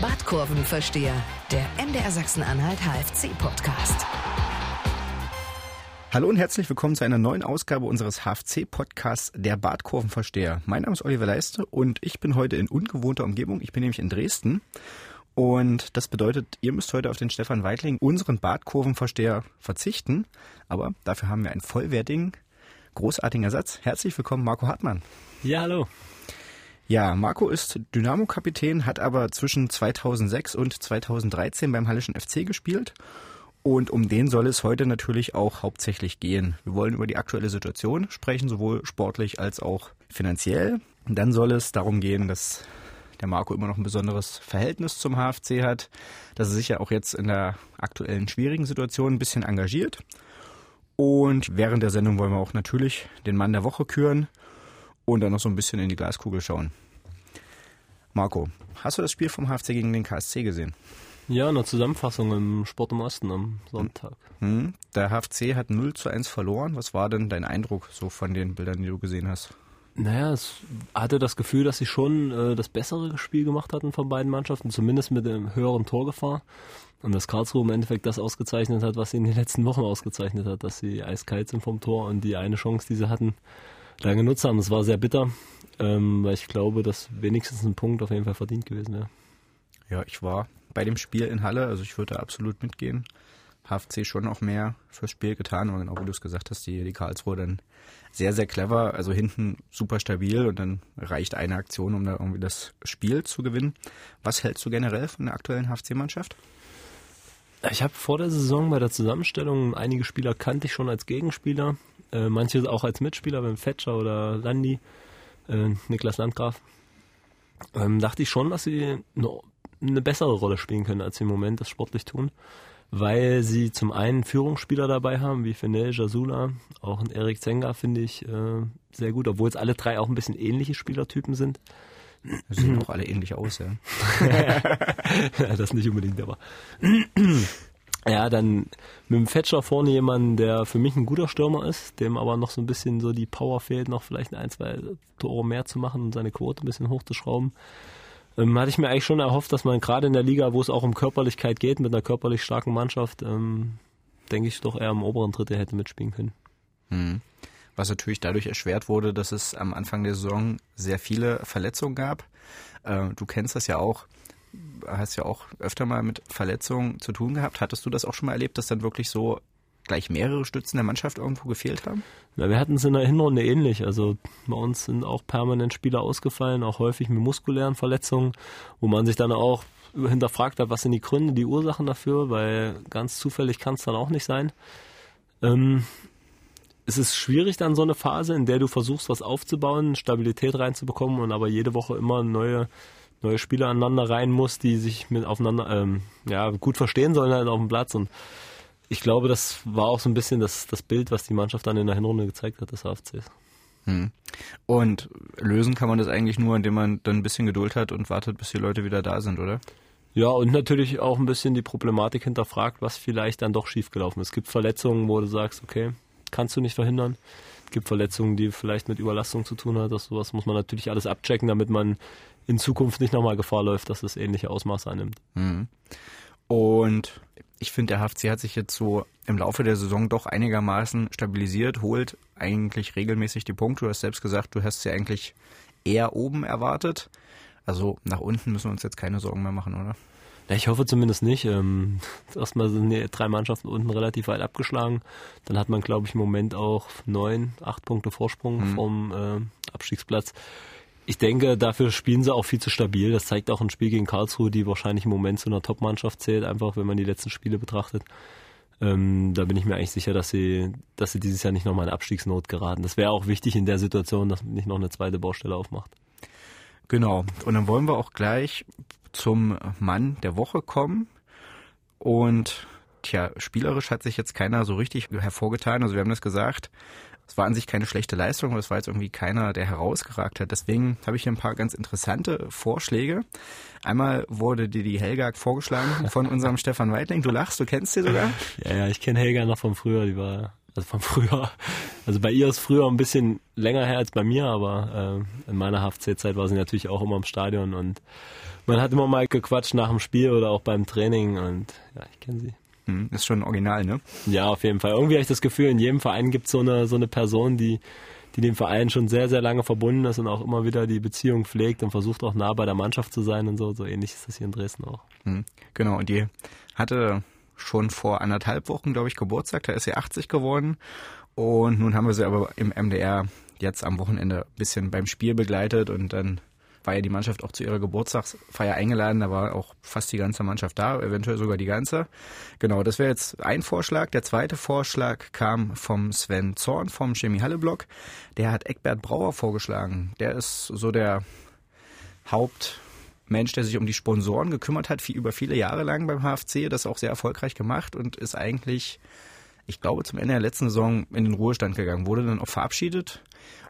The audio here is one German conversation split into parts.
Badkurvenversteher, der MDR Sachsen-Anhalt HFC-Podcast. Hallo und herzlich willkommen zu einer neuen Ausgabe unseres HFC-Podcasts Der Badkurvenversteher. Mein Name ist Oliver Leiste und ich bin heute in ungewohnter Umgebung. Ich bin nämlich in Dresden. Und das bedeutet, ihr müsst heute auf den Stefan Weitling, unseren Badkurvenversteher, verzichten. Aber dafür haben wir einen vollwertigen, großartigen Ersatz. Herzlich willkommen, Marco Hartmann. Ja, hallo. Ja, Marco ist Dynamo-Kapitän, hat aber zwischen 2006 und 2013 beim Hallischen FC gespielt. Und um den soll es heute natürlich auch hauptsächlich gehen. Wir wollen über die aktuelle Situation sprechen, sowohl sportlich als auch finanziell. Und dann soll es darum gehen, dass der Marco immer noch ein besonderes Verhältnis zum HFC hat, dass er sich ja auch jetzt in der aktuellen schwierigen Situation ein bisschen engagiert. Und während der Sendung wollen wir auch natürlich den Mann der Woche küren und dann noch so ein bisschen in die Glaskugel schauen. Marco, hast du das Spiel vom HFC gegen den KSC gesehen? Ja, eine Zusammenfassung im Sport im Osten am Sonntag. Hm, der HFC hat 0 zu 1 verloren. Was war denn dein Eindruck so von den Bildern, die du gesehen hast? Naja, es hatte das Gefühl, dass sie schon äh, das bessere Spiel gemacht hatten von beiden Mannschaften, zumindest mit dem höheren Torgefahr. Und dass Karlsruhe im Endeffekt das ausgezeichnet hat, was sie in den letzten Wochen ausgezeichnet hat, dass sie eiskalt sind vom Tor und die eine Chance, die sie hatten, da genutzt haben. Das war sehr bitter, ähm, weil ich glaube, dass wenigstens ein Punkt auf jeden Fall verdient gewesen wäre. Ja, ich war bei dem Spiel in Halle, also ich würde absolut mitgehen. HFC schon auch mehr fürs Spiel getan, aber genau wie du es gesagt hast, die, die Karlsruhe dann sehr, sehr clever, also hinten super stabil und dann reicht eine Aktion, um da irgendwie das Spiel zu gewinnen. Was hältst du generell von der aktuellen HFC-Mannschaft? Ich habe vor der Saison bei der Zusammenstellung einige Spieler kannte ich schon als Gegenspieler, äh, manche auch als Mitspieler, beim Fetscher oder Landi, äh, Niklas Landgraf. Ähm, dachte ich schon, dass sie eine, eine bessere Rolle spielen können, als sie im Moment das sportlich tun weil sie zum einen Führungsspieler dabei haben, wie Fenel Jasula, auch ein Erik Zenga finde ich äh, sehr gut, obwohl es alle drei auch ein bisschen ähnliche Spielertypen sind. Sie sehen auch alle ähnlich aus, ja. ja das nicht unbedingt, aber. ja, dann mit dem Fetscher vorne jemanden, der für mich ein guter Stürmer ist, dem aber noch so ein bisschen so die Power fehlt, noch vielleicht ein, zwei Tore mehr zu machen und seine Quote ein bisschen hochzuschrauben ähm, hatte ich mir eigentlich schon erhofft, dass man gerade in der Liga, wo es auch um Körperlichkeit geht, mit einer körperlich starken Mannschaft, ähm, denke ich doch eher im oberen Drittel hätte mitspielen können. Hm. Was natürlich dadurch erschwert wurde, dass es am Anfang der Saison sehr viele Verletzungen gab. Äh, du kennst das ja auch, hast ja auch öfter mal mit Verletzungen zu tun gehabt. Hattest du das auch schon mal erlebt, dass dann wirklich so gleich mehrere Stützen der Mannschaft irgendwo gefehlt haben? Na, wir hatten es in der Hinrunde ähnlich. Also bei uns sind auch permanent Spieler ausgefallen, auch häufig mit muskulären Verletzungen, wo man sich dann auch hinterfragt hat, was sind die Gründe, die Ursachen dafür, weil ganz zufällig kann es dann auch nicht sein. Ähm, es ist schwierig dann so eine Phase, in der du versuchst, was aufzubauen, Stabilität reinzubekommen und aber jede Woche immer neue neue Spieler aneinander rein muss, die sich mit aufeinander ähm, ja gut verstehen sollen halt auf dem Platz und ich glaube, das war auch so ein bisschen das, das Bild, was die Mannschaft dann in der Hinrunde gezeigt hat, des AFCs. Hm. Und lösen kann man das eigentlich nur, indem man dann ein bisschen Geduld hat und wartet, bis die Leute wieder da sind, oder? Ja, und natürlich auch ein bisschen die Problematik hinterfragt, was vielleicht dann doch schiefgelaufen ist. Es gibt Verletzungen, wo du sagst, okay, kannst du nicht verhindern. Gibt Verletzungen, die vielleicht mit Überlastung zu tun hat. Das sowas muss man natürlich alles abchecken, damit man in Zukunft nicht nochmal Gefahr läuft, dass es ähnliche Ausmaße annimmt. Mhm. Und ich finde, der HFC hat sich jetzt so im Laufe der Saison doch einigermaßen stabilisiert, holt eigentlich regelmäßig die Punkte. Du hast selbst gesagt, du hast sie eigentlich eher oben erwartet. Also nach unten müssen wir uns jetzt keine Sorgen mehr machen, oder? Ja, ich hoffe zumindest nicht. Ähm, erstmal sind die drei Mannschaften unten relativ weit abgeschlagen. Dann hat man, glaube ich, im Moment auch neun, acht Punkte Vorsprung mhm. vom äh, Abstiegsplatz ich denke, dafür spielen sie auch viel zu stabil. Das zeigt auch ein Spiel gegen Karlsruhe, die wahrscheinlich im Moment zu einer Top-Mannschaft zählt, einfach wenn man die letzten Spiele betrachtet. Ähm, da bin ich mir eigentlich sicher, dass sie, dass sie dieses Jahr nicht nochmal in Abstiegsnot geraten. Das wäre auch wichtig in der Situation, dass man nicht noch eine zweite Baustelle aufmacht. Genau. Und dann wollen wir auch gleich zum Mann der Woche kommen. Und tja, spielerisch hat sich jetzt keiner so richtig hervorgetan. Also wir haben das gesagt, es war an sich keine schlechte Leistung, aber es war jetzt irgendwie keiner, der herausgeragt hat. Deswegen habe ich hier ein paar ganz interessante Vorschläge. Einmal wurde dir die Helga vorgeschlagen von unserem Stefan Weitling. Du lachst, du kennst sie sogar? Ja, ja, ich kenne Helga noch von früher. Die war Also von früher. Also bei ihr ist früher ein bisschen länger her als bei mir, aber äh, in meiner HFC-Zeit war sie natürlich auch immer im Stadion und man hat immer mal gequatscht nach dem Spiel oder auch beim Training und ja, ich kenne sie. Hm, ist schon original, ne? Ja, auf jeden Fall. Irgendwie habe ich das Gefühl, in jedem Verein gibt es so eine, so eine Person, die, die dem Verein schon sehr, sehr lange verbunden ist und auch immer wieder die Beziehung pflegt und versucht auch nah bei der Mannschaft zu sein und so. So ähnlich ist das hier in Dresden auch. Hm, genau, und die hatte schon vor anderthalb Wochen, glaube ich, Geburtstag. Da ist sie 80 geworden. Und nun haben wir sie aber im MDR jetzt am Wochenende ein bisschen beim Spiel begleitet und dann war ja die Mannschaft auch zu ihrer Geburtstagsfeier eingeladen. Da war auch fast die ganze Mannschaft da, eventuell sogar die ganze. Genau, das wäre jetzt ein Vorschlag. Der zweite Vorschlag kam vom Sven Zorn vom Chemie Halle Blog. Der hat Eckbert Brauer vorgeschlagen. Der ist so der Hauptmensch, der sich um die Sponsoren gekümmert hat, über viele Jahre lang beim HFC, das auch sehr erfolgreich gemacht und ist eigentlich, ich glaube, zum Ende der letzten Saison in den Ruhestand gegangen, wurde dann auch verabschiedet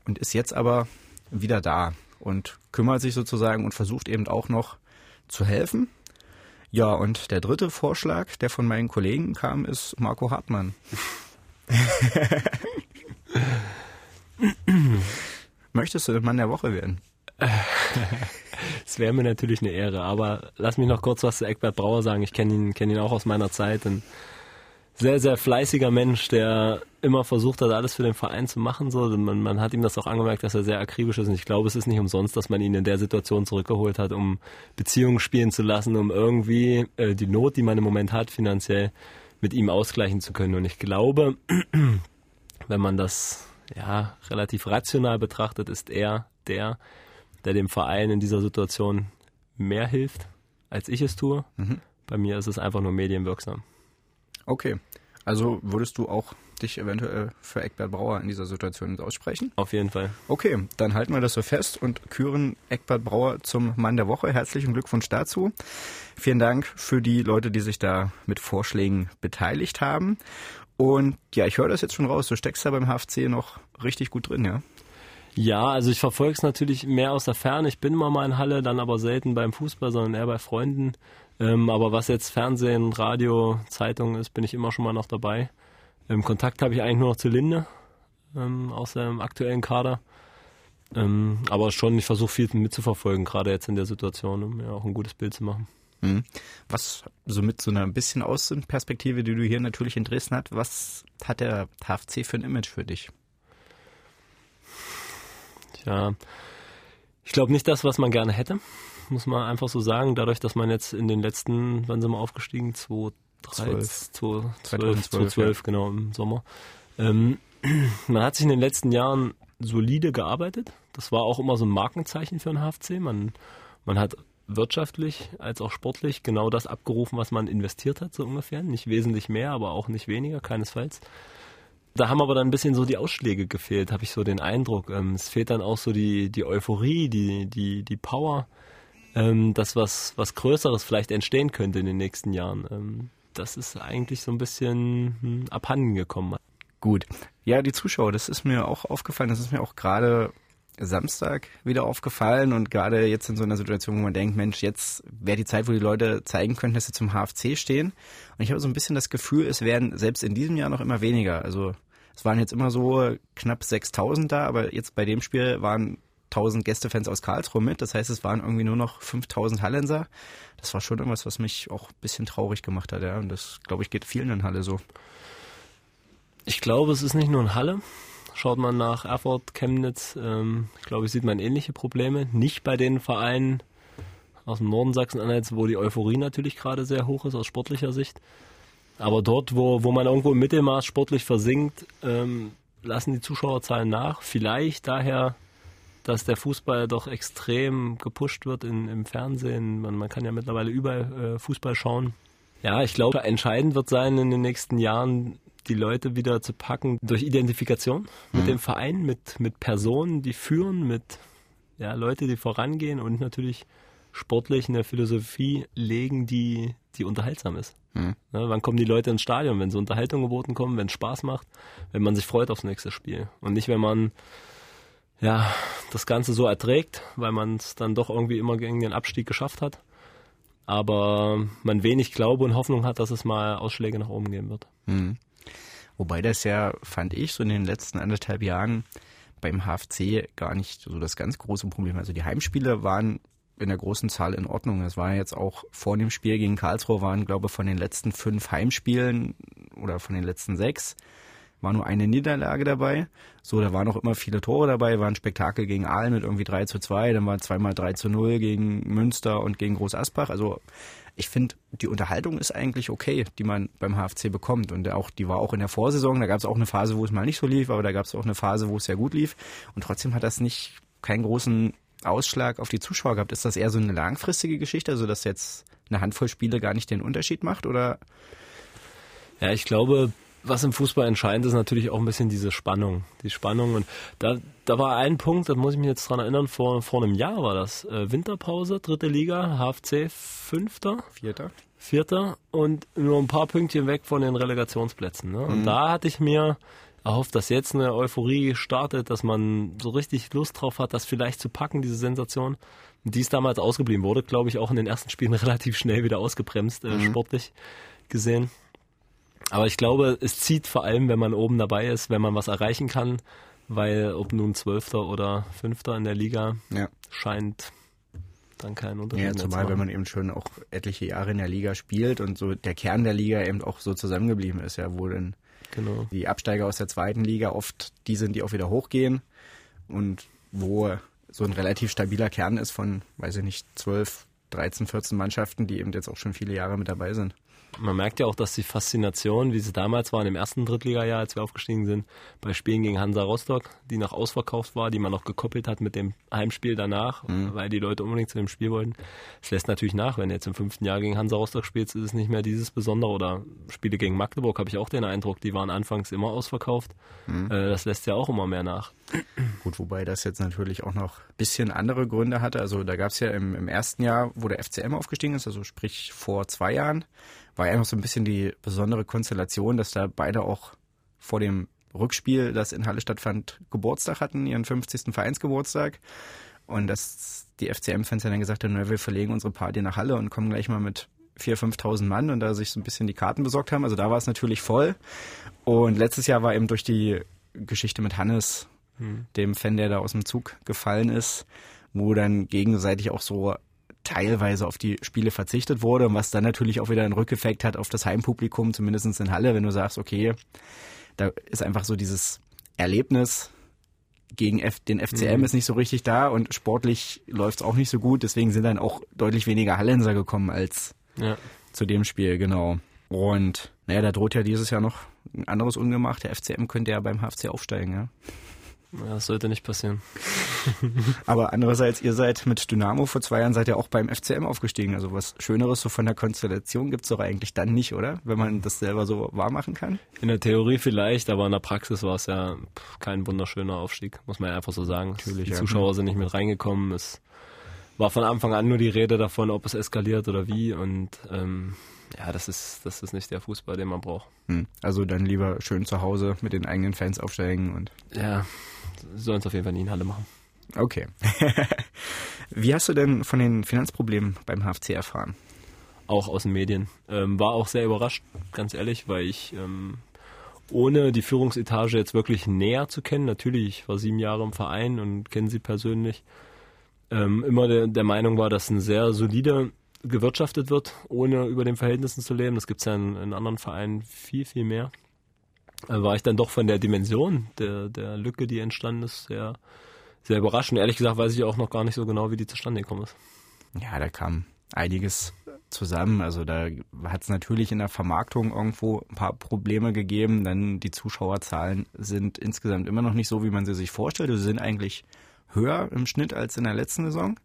und ist jetzt aber wieder da und kümmert sich sozusagen und versucht eben auch noch zu helfen. Ja, und der dritte Vorschlag, der von meinen Kollegen kam, ist Marco Hartmann. Möchtest du Mann der Woche werden? Es wäre mir natürlich eine Ehre, aber lass mich noch kurz was zu Eckbert Brauer sagen. Ich kenne ihn, kenn ihn auch aus meiner Zeit. Und sehr, sehr fleißiger Mensch, der immer versucht hat, alles für den Verein zu machen. So. Man, man hat ihm das auch angemerkt, dass er sehr akribisch ist. Und ich glaube, es ist nicht umsonst, dass man ihn in der Situation zurückgeholt hat, um Beziehungen spielen zu lassen, um irgendwie äh, die Not, die man im Moment hat, finanziell mit ihm ausgleichen zu können. Und ich glaube, wenn man das ja relativ rational betrachtet, ist er der, der dem Verein in dieser Situation mehr hilft, als ich es tue. Mhm. Bei mir ist es einfach nur medienwirksam. Okay. Also würdest du auch dich eventuell für Eckbert Brauer in dieser Situation aussprechen? Auf jeden Fall. Okay, dann halten wir das so fest und küren Eckbert Brauer zum Mann der Woche. Herzlichen Glückwunsch dazu. Vielen Dank für die Leute, die sich da mit Vorschlägen beteiligt haben. Und ja, ich höre das jetzt schon raus. Du steckst da beim HFC noch richtig gut drin, ja? Ja, also ich verfolge es natürlich mehr aus der Ferne. Ich bin immer mal in Halle, dann aber selten beim Fußball, sondern eher bei Freunden. Ähm, aber was jetzt Fernsehen, Radio, Zeitung ist, bin ich immer schon mal noch dabei. Ähm, Kontakt habe ich eigentlich nur noch zu Linde ähm, aus dem aktuellen Kader. Ähm, aber schon, ich versuche viel mitzuverfolgen, gerade jetzt in der Situation, um mir auch ein gutes Bild zu machen. Mhm. Was so mit so einer bisschen Außenperspektive, die du hier natürlich in Dresden hast, was hat der HFC für ein Image für dich? Tja, ich glaube nicht das, was man gerne hätte muss man einfach so sagen. Dadurch, dass man jetzt in den letzten, wann sind wir aufgestiegen? 2013, 2012, 2012, genau, im Sommer. Ähm, man hat sich in den letzten Jahren solide gearbeitet. Das war auch immer so ein Markenzeichen für den HFC. Man, man hat wirtschaftlich als auch sportlich genau das abgerufen, was man investiert hat, so ungefähr. Nicht wesentlich mehr, aber auch nicht weniger, keinesfalls. Da haben aber dann ein bisschen so die Ausschläge gefehlt, habe ich so den Eindruck. Ähm, es fehlt dann auch so die, die Euphorie, die, die, die Power ähm, dass was, was Größeres vielleicht entstehen könnte in den nächsten Jahren. Ähm, das ist eigentlich so ein bisschen hm, abhanden gekommen. Gut. Ja, die Zuschauer, das ist mir auch aufgefallen. Das ist mir auch gerade Samstag wieder aufgefallen und gerade jetzt in so einer Situation, wo man denkt, Mensch, jetzt wäre die Zeit, wo die Leute zeigen könnten, dass sie zum HFC stehen. Und ich habe so ein bisschen das Gefühl, es werden selbst in diesem Jahr noch immer weniger. Also es waren jetzt immer so knapp 6000 da, aber jetzt bei dem Spiel waren 1000 Gästefans aus Karlsruhe mit. Das heißt, es waren irgendwie nur noch 5000 Hallenser. Das war schon irgendwas, was mich auch ein bisschen traurig gemacht hat. Ja. Und das, glaube ich, geht vielen in Halle so. Ich glaube, es ist nicht nur in Halle. Schaut man nach Erfurt, Chemnitz, ähm, ich glaube, sieht man ähnliche Probleme. Nicht bei den Vereinen aus dem Norden Sachsen-Anhalts, wo die Euphorie natürlich gerade sehr hoch ist aus sportlicher Sicht. Aber dort, wo, wo man irgendwo im Mittelmaß sportlich versinkt, ähm, lassen die Zuschauerzahlen nach. Vielleicht daher dass der Fußball doch extrem gepusht wird in, im Fernsehen. Man, man kann ja mittlerweile überall äh, Fußball schauen. Ja, ich glaube, entscheidend wird sein in den nächsten Jahren, die Leute wieder zu packen durch Identifikation mit mhm. dem Verein, mit, mit Personen, die führen, mit ja, Leute, die vorangehen und natürlich sportlich eine Philosophie legen, die, die unterhaltsam ist. Mhm. Ja, wann kommen die Leute ins Stadion? Wenn so Unterhaltung geboten kommen, wenn es Spaß macht, wenn man sich freut aufs nächste Spiel. Und nicht, wenn man ja, das Ganze so erträgt, weil man es dann doch irgendwie immer gegen den Abstieg geschafft hat. Aber man wenig Glaube und Hoffnung hat, dass es mal Ausschläge nach oben geben wird. Mhm. Wobei das ja, fand ich, so in den letzten anderthalb Jahren beim HFC gar nicht so das ganz große Problem. Also die Heimspiele waren in der großen Zahl in Ordnung. Es war jetzt auch vor dem Spiel gegen Karlsruhe waren, glaube ich, von den letzten fünf Heimspielen oder von den letzten sechs war nur eine Niederlage dabei. So, da waren auch immer viele Tore dabei, war ein Spektakel gegen Aalen mit irgendwie 3 zu 2, dann war zweimal 3 zu 0 gegen Münster und gegen Groß Asbach. Also ich finde, die Unterhaltung ist eigentlich okay, die man beim HFC bekommt. Und auch, die war auch in der Vorsaison, da gab es auch eine Phase, wo es mal nicht so lief, aber da gab es auch eine Phase, wo es sehr gut lief. Und trotzdem hat das nicht keinen großen Ausschlag auf die Zuschauer gehabt. Ist das eher so eine langfristige Geschichte, also dass jetzt eine Handvoll Spiele gar nicht den Unterschied macht? Oder? Ja, ich glaube, was im Fußball entscheidend ist, natürlich auch ein bisschen diese Spannung. Die Spannung. Und da, da war ein Punkt, da muss ich mich jetzt dran erinnern, vor, vor einem Jahr war das. Äh, Winterpause, dritte Liga, HFC, fünfter. Vierter. Vierter und nur ein paar Pünktchen weg von den Relegationsplätzen. Ne? Und mhm. da hatte ich mir erhofft, dass jetzt eine Euphorie startet, dass man so richtig Lust drauf hat, das vielleicht zu packen, diese Sensation. Die ist damals ausgeblieben, wurde, glaube ich, auch in den ersten Spielen relativ schnell wieder ausgebremst, äh, mhm. sportlich gesehen. Aber ich glaube, es zieht vor allem, wenn man oben dabei ist, wenn man was erreichen kann, weil ob nun Zwölfter oder Fünfter in der Liga ja. scheint dann keinen Unterschied ja, zumal wenn man eben schon auch etliche Jahre in der Liga spielt und so der Kern der Liga eben auch so zusammengeblieben ist, ja, wo dann genau. die Absteiger aus der zweiten Liga oft die sind, die auch wieder hochgehen und wo so ein relativ stabiler Kern ist von, weiß ich nicht, 12, 13, 14 Mannschaften, die eben jetzt auch schon viele Jahre mit dabei sind man merkt ja auch, dass die Faszination, wie sie damals war im ersten Drittliga-Jahr, als wir aufgestiegen sind, bei Spielen gegen Hansa Rostock, die noch ausverkauft war, die man noch gekoppelt hat mit dem Heimspiel danach, mhm. weil die Leute unbedingt zu dem Spiel wollten. Es lässt natürlich nach, wenn du jetzt im fünften Jahr gegen Hansa Rostock spielst, ist es nicht mehr dieses Besondere. Oder Spiele gegen Magdeburg habe ich auch den Eindruck, die waren anfangs immer ausverkauft. Mhm. Äh, das lässt ja auch immer mehr nach. Gut, wobei das jetzt natürlich auch noch ein bisschen andere Gründe hatte. Also da gab es ja im, im ersten Jahr, wo der FCM aufgestiegen ist, also sprich vor zwei Jahren, war ja noch so ein bisschen die besondere Konstellation, dass da beide auch vor dem Rückspiel, das in Halle stattfand, Geburtstag hatten, ihren 50. Vereinsgeburtstag. Und dass die FCM-Fans ja dann gesagt haben, wir verlegen unsere Party nach Halle und kommen gleich mal mit 4.000, 5.000 Mann und da sich so ein bisschen die Karten besorgt haben. Also da war es natürlich voll. Und letztes Jahr war eben durch die Geschichte mit Hannes, hm. dem Fan, der da aus dem Zug gefallen ist, wo dann gegenseitig auch so teilweise auf die Spiele verzichtet wurde, was dann natürlich auch wieder einen Rückeffekt hat auf das Heimpublikum, zumindest in Halle, wenn du sagst, okay, da ist einfach so dieses Erlebnis gegen F den FCM mhm. ist nicht so richtig da und sportlich läuft es auch nicht so gut, deswegen sind dann auch deutlich weniger Hallenser gekommen als ja. zu dem Spiel, genau. Und naja, da droht ja dieses Jahr noch ein anderes Ungemach. Der FCM könnte ja beim HFC aufsteigen, ja. Ja, das sollte nicht passieren. Aber andererseits, ihr seid mit Dynamo vor zwei Jahren seid ihr auch beim FCM aufgestiegen. Also was Schöneres so von der Konstellation gibt's doch eigentlich dann nicht, oder? Wenn man das selber so wahr machen kann? In der Theorie vielleicht, aber in der Praxis war es ja kein wunderschöner Aufstieg, muss man ja einfach so sagen. Natürlich, die ja. Zuschauer sind nicht mit reingekommen. Es war von Anfang an nur die Rede davon, ob es eskaliert oder wie. Und ähm, ja, das ist, das ist nicht der Fußball, den man braucht. Hm. Also dann lieber schön zu Hause mit den eigenen Fans aufsteigen und. Ja, sollen es auf jeden Fall nie in Halle machen. Okay. Wie hast du denn von den Finanzproblemen beim HFC erfahren? Auch aus den Medien. Ähm, war auch sehr überrascht, ganz ehrlich, weil ich ähm, ohne die Führungsetage jetzt wirklich näher zu kennen, natürlich, ich war sieben Jahre im Verein und kenne sie persönlich, ähm, immer der, der Meinung war, dass ein sehr solide gewirtschaftet wird, ohne über den Verhältnissen zu leben. Das gibt es ja in, in anderen Vereinen viel, viel mehr. Da war ich dann doch von der Dimension der, der Lücke, die entstanden ist, sehr, sehr überraschend. Ehrlich gesagt weiß ich auch noch gar nicht so genau, wie die zustande gekommen ist. Ja, da kam einiges zusammen. Also da hat es natürlich in der Vermarktung irgendwo ein paar Probleme gegeben, denn die Zuschauerzahlen sind insgesamt immer noch nicht so, wie man sie sich vorstellt. Sie sind eigentlich höher im Schnitt als in der letzten Saison.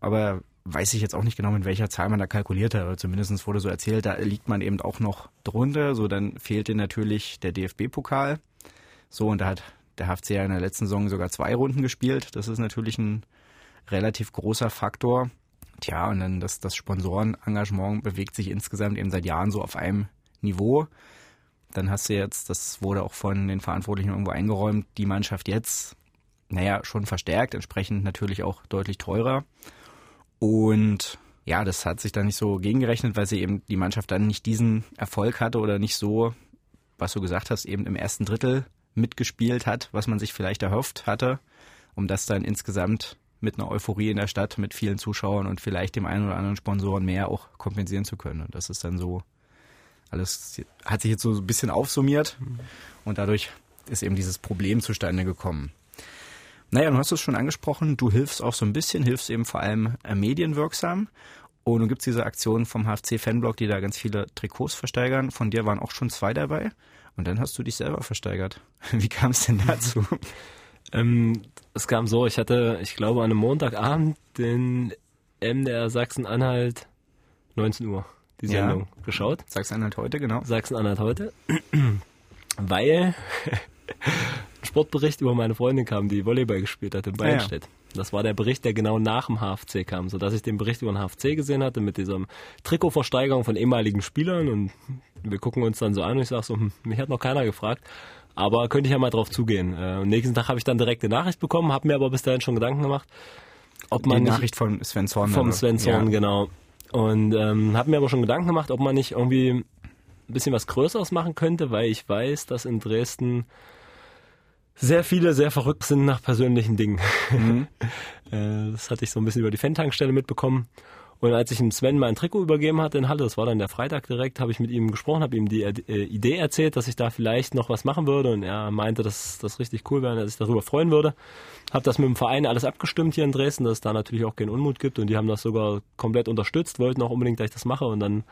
Aber weiß ich jetzt auch nicht genau, mit welcher Zahl man da kalkuliert hat, aber zumindest wurde so erzählt, da liegt man eben auch noch drunter. So, dann fehlte natürlich der DFB-Pokal. So, und da hat der HFC ja in der letzten Saison sogar zwei Runden gespielt. Das ist natürlich ein relativ großer Faktor. Tja, und dann das, das Sponsorenengagement bewegt sich insgesamt eben seit Jahren so auf einem Niveau. Dann hast du jetzt, das wurde auch von den Verantwortlichen irgendwo eingeräumt, die Mannschaft jetzt, naja, schon verstärkt, entsprechend natürlich auch deutlich teurer. Und ja, das hat sich dann nicht so gegengerechnet, weil sie eben die Mannschaft dann nicht diesen Erfolg hatte oder nicht so was du gesagt hast, eben im ersten Drittel mitgespielt hat, was man sich vielleicht erhofft hatte, um das dann insgesamt mit einer Euphorie in der Stadt, mit vielen Zuschauern und vielleicht dem einen oder anderen Sponsoren mehr auch kompensieren zu können. Und das ist dann so, alles hat sich jetzt so ein bisschen aufsummiert und dadurch ist eben dieses Problem zustande gekommen. Naja, du hast es schon angesprochen, du hilfst auch so ein bisschen, hilfst eben vor allem äh, medienwirksam. Und nun gibt's diese Aktion vom HFC-Fanblog, die da ganz viele Trikots versteigern. Von dir waren auch schon zwei dabei. Und dann hast du dich selber versteigert. Wie kam es denn dazu? Ähm, es kam so, ich hatte, ich glaube, an einem Montagabend den MDR Sachsen-Anhalt 19 Uhr die Ja. Sendung geschaut. Sachsen-Anhalt heute, genau. Sachsen-Anhalt heute, weil Sportbericht über meine Freundin kam, die Volleyball gespielt hat in Ah, ja. Beinstedt. Das war der Bericht, der genau nach dem HFC kam, sodass ich den Bericht über den HFC gesehen hatte mit dieser Trikotversteigerung von ehemaligen Spielern und wir gucken uns dann so an und ich sage so, hm, mich hat noch keiner gefragt, aber könnte ich ja mal drauf zugehen. Äh, Und nächsten Tag habe ich dann direkt eine Nachricht bekommen, habe mir aber bis dahin schon Gedanken gemacht, ob Die man nicht Nachricht von Sven Zorn. vom Sven Zorn, ja. genau. Und ähm, habe mir aber schon Gedanken gemacht, ob man nicht irgendwie ein bisschen was Größeres machen könnte, weil ich weiß, dass in Dresden sehr viele sehr verrückt sind nach persönlichen Dingen. Mhm. Äh, das hatte ich so ein bisschen über die Fan-Tankstelle mitbekommen. Und als ich dem Sven mein Trikot übergeben hatte in Halle, das war dann der Freitag direkt, habe ich mit ihm gesprochen, habe ihm die äh, Idee erzählt, dass ich da vielleicht noch was machen würde. Und er meinte, dass das richtig cool wäre und er sich darüber freuen würde. Habe das mit dem Verein alles abgestimmt hier in Dresden, dass es da natürlich auch keinen Unmut gibt. Und die haben das sogar komplett unterstützt, wollten auch unbedingt, dass ich das mache. Und dann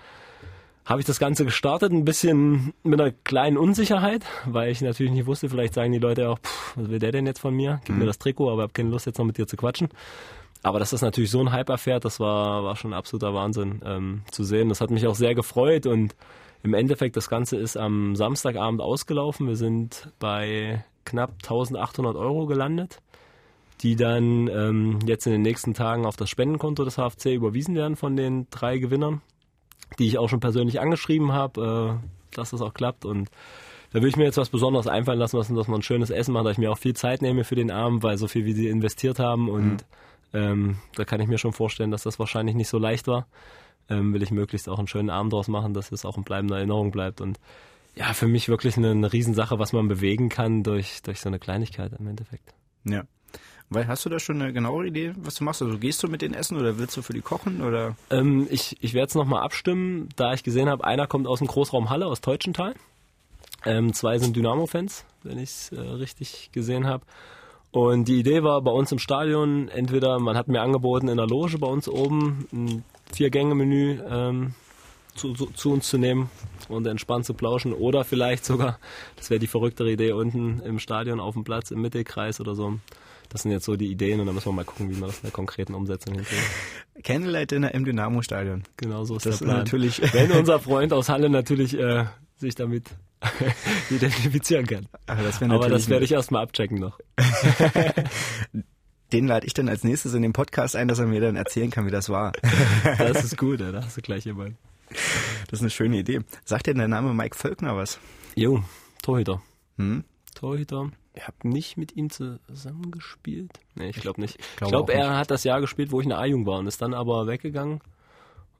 habe ich das Ganze gestartet, ein bisschen mit einer kleinen Unsicherheit, weil ich natürlich nicht wusste, vielleicht sagen die Leute auch, pff, was will der denn jetzt von mir? Gib mir das Trikot, aber ich habe keine Lust, jetzt noch mit dir zu quatschen. Aber dass das natürlich so ein Hype erfährt, das war, war schon ein absoluter Wahnsinn ähm, zu sehen. Das hat mich auch sehr gefreut und im Endeffekt, das Ganze ist am Samstagabend ausgelaufen. Wir sind bei knapp 1800 Euro gelandet, die dann ähm, jetzt in den nächsten Tagen auf das Spendenkonto des HFC überwiesen werden von den drei Gewinnern die ich auch schon persönlich angeschrieben habe, äh, dass das auch klappt. Und da will ich mir jetzt was Besonderes einfallen lassen, was, dass man ein schönes Essen macht, da ich mir auch viel Zeit nehme für den Abend, weil so viel wie sie investiert haben. Und ähm, da kann ich mir schon vorstellen, dass das wahrscheinlich nicht so leicht war. Ähm, will ich möglichst auch einen schönen Abend draus machen, dass es auch in bleibender Erinnerung bleibt. Und ja, für mich wirklich eine, eine Riesensache, was man bewegen kann durch, durch so eine Kleinigkeit im Endeffekt. Ja. Weil hast du da schon eine genauere Idee, was du machst? Also gehst du mit denen essen oder willst du für die kochen oder? Ähm, ich ich werde es nochmal abstimmen, da ich gesehen habe, einer kommt aus dem Großraum Halle, aus Teutschenthal. Ähm, zwei sind Dynamo-Fans, wenn ich es äh, richtig gesehen habe. Und die Idee war bei uns im Stadion, entweder man hat mir angeboten, in der Loge bei uns oben ein Vier-Gänge-Menü ähm, zu, zu, zu uns zu nehmen und entspannt zu plauschen. Oder vielleicht sogar, das wäre die verrücktere Idee, unten im Stadion auf dem Platz, im Mittelkreis oder so. Das sind jetzt so die Ideen und da müssen wir mal gucken, wie wir das in der konkreten Umsetzung hinkriegen. Candlelight Dinner im Dynamo-Stadion. Genau so ist Das der ist Plan. natürlich- Wenn unser Freund aus Halle natürlich äh, sich damit identifizieren kann. Aber das Aber das werde ich erstmal abchecken noch. Den lade ich dann als nächstes in den Podcast ein, dass er mir dann erzählen kann, wie das war. Das ist gut, ja, da hast du gleich jemanden. Das ist eine schöne Idee. Sagt dir der Name Mike Völkner was? Jo, Torhüter. Hm? Torhüter. Ich habe nicht mit ihm zusammengespielt. Nee, ich glaube nicht. Ich glaube auch er hat das Jahr gespielt, wo ich in der A-Jugend war und ist dann aber weggegangen